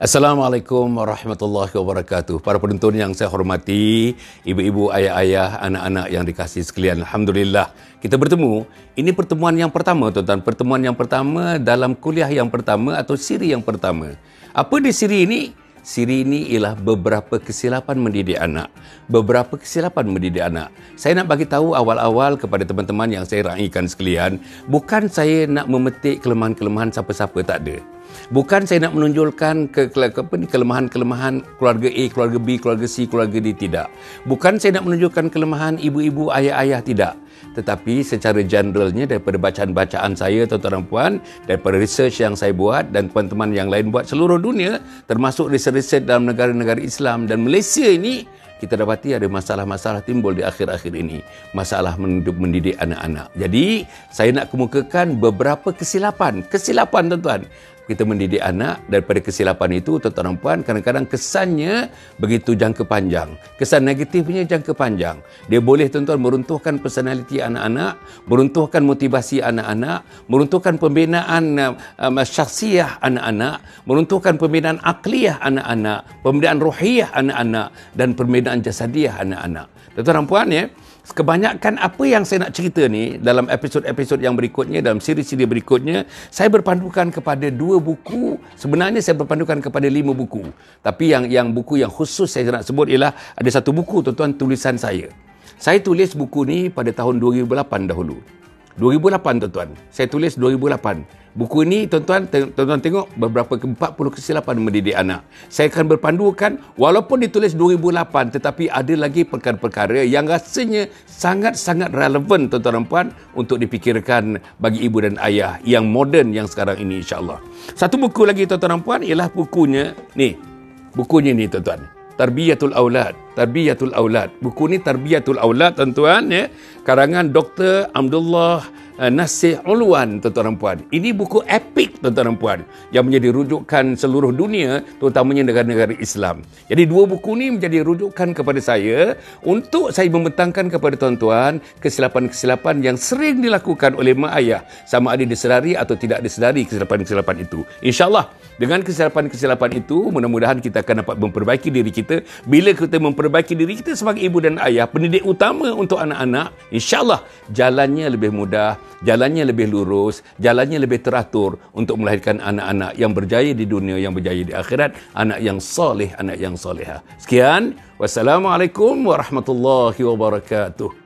Assalamualaikum warahmatullahi wabarakatuh. Para penonton yang saya hormati, ibu-ibu, ayah-ayah, anak-anak yang dikasihi sekalian. Alhamdulillah, kita bertemu. Ini pertemuan yang pertama, tuan-tuan. Pertemuan yang pertama dalam kuliah yang pertama atau siri yang pertama. Apa di siri ini? Siri ini ialah beberapa kesilapan mendidik anak. Beberapa kesilapan mendidik anak. Saya nak bagi tahu awal-awal kepada teman-teman yang saya raikan sekalian, bukan saya nak memetik kelemahan-kelemahan siapa-siapa, tak ada. Bukan saya nak menunjukkan ke, ke, ke kelemahan-kelemahan keluarga A, keluarga B, keluarga C, keluarga D tidak. Bukan saya nak menunjukkan kelemahan ibu-ibu, ayah-ayah tidak. Tetapi secara generalnya daripada bacaan-bacaan saya tuan-tuan dan puan, daripada research yang saya buat dan teman-teman yang lain buat seluruh dunia termasuk research-research dalam negara-negara Islam dan Malaysia ini kita dapati ada masalah-masalah timbul di akhir-akhir ini. Masalah mendidik anak-anak. Jadi, saya nak kemukakan beberapa kesilapan. Kesilapan, tuan-tuan kita mendidik anak daripada kesilapan itu tuan-tuan dan puan kadang-kadang kesannya begitu jangka panjang. Kesan negatifnya jangka panjang. Dia boleh tuan-tuan meruntuhkan personaliti anak-anak meruntuhkan motivasi anak-anak meruntuhkan pembinaan um, syakhsiah anak-anak meruntuhkan pembinaan akliyah anak-anak pembinaan ruhiyah anak-anak dan pembinaan jasadiah anak-anak. Tuan-tuan dan puan ya kebanyakan apa yang saya nak cerita ni dalam episod-episod yang berikutnya dalam siri-siri berikutnya saya berpandukan kepada dua buku. Sebenarnya saya berpandukan kepada lima buku. Tapi yang yang buku yang khusus saya nak sebut ialah ada satu buku tuan-tuan tulisan saya. Saya tulis buku ni pada tahun 2008 dahulu 2008 tuan-tuan saya tulis 2008 Buku ini tuan-tuan tuan-tuan tengok beberapa ke 40 kesilapan mendidik anak. Saya akan berpandukan walaupun ditulis 2008 tetapi ada lagi perkara-perkara yang rasanya sangat-sangat relevan tuan-tuan dan puan untuk dipikirkan bagi ibu dan ayah yang moden yang sekarang ini insya-Allah. Satu buku lagi tuan-tuan dan puan ialah bukunya ni. Bukunya ni tuan-tuan. Tarbiyatul Aulad. Tarbiyatul Aulad. Buku ni Tarbiyatul Aulad tuan-tuan ya. Karangan Dr. Abdullah uh, Nasih Ulwan tuan-tuan dan puan. Ini buku epik tuan-tuan dan puan yang menjadi rujukan seluruh dunia terutamanya negara-negara Islam. Jadi dua buku ini menjadi rujukan kepada saya untuk saya membentangkan kepada tuan-tuan kesilapan-kesilapan yang sering dilakukan oleh mak ayah sama ada disedari atau tidak disedari kesilapan-kesilapan itu. InsyaAllah dengan kesilapan-kesilapan itu mudah-mudahan kita akan dapat memperbaiki diri kita. Bila kita memperbaiki diri kita sebagai ibu dan ayah, pendidik utama untuk anak-anak, insyaAllah jalannya lebih mudah, jalannya lebih lurus, jalannya lebih teratur untuk melahirkan anak-anak yang berjaya di dunia, yang berjaya di akhirat, anak yang soleh, anak yang soleha. Sekian, wassalamualaikum warahmatullahi wabarakatuh.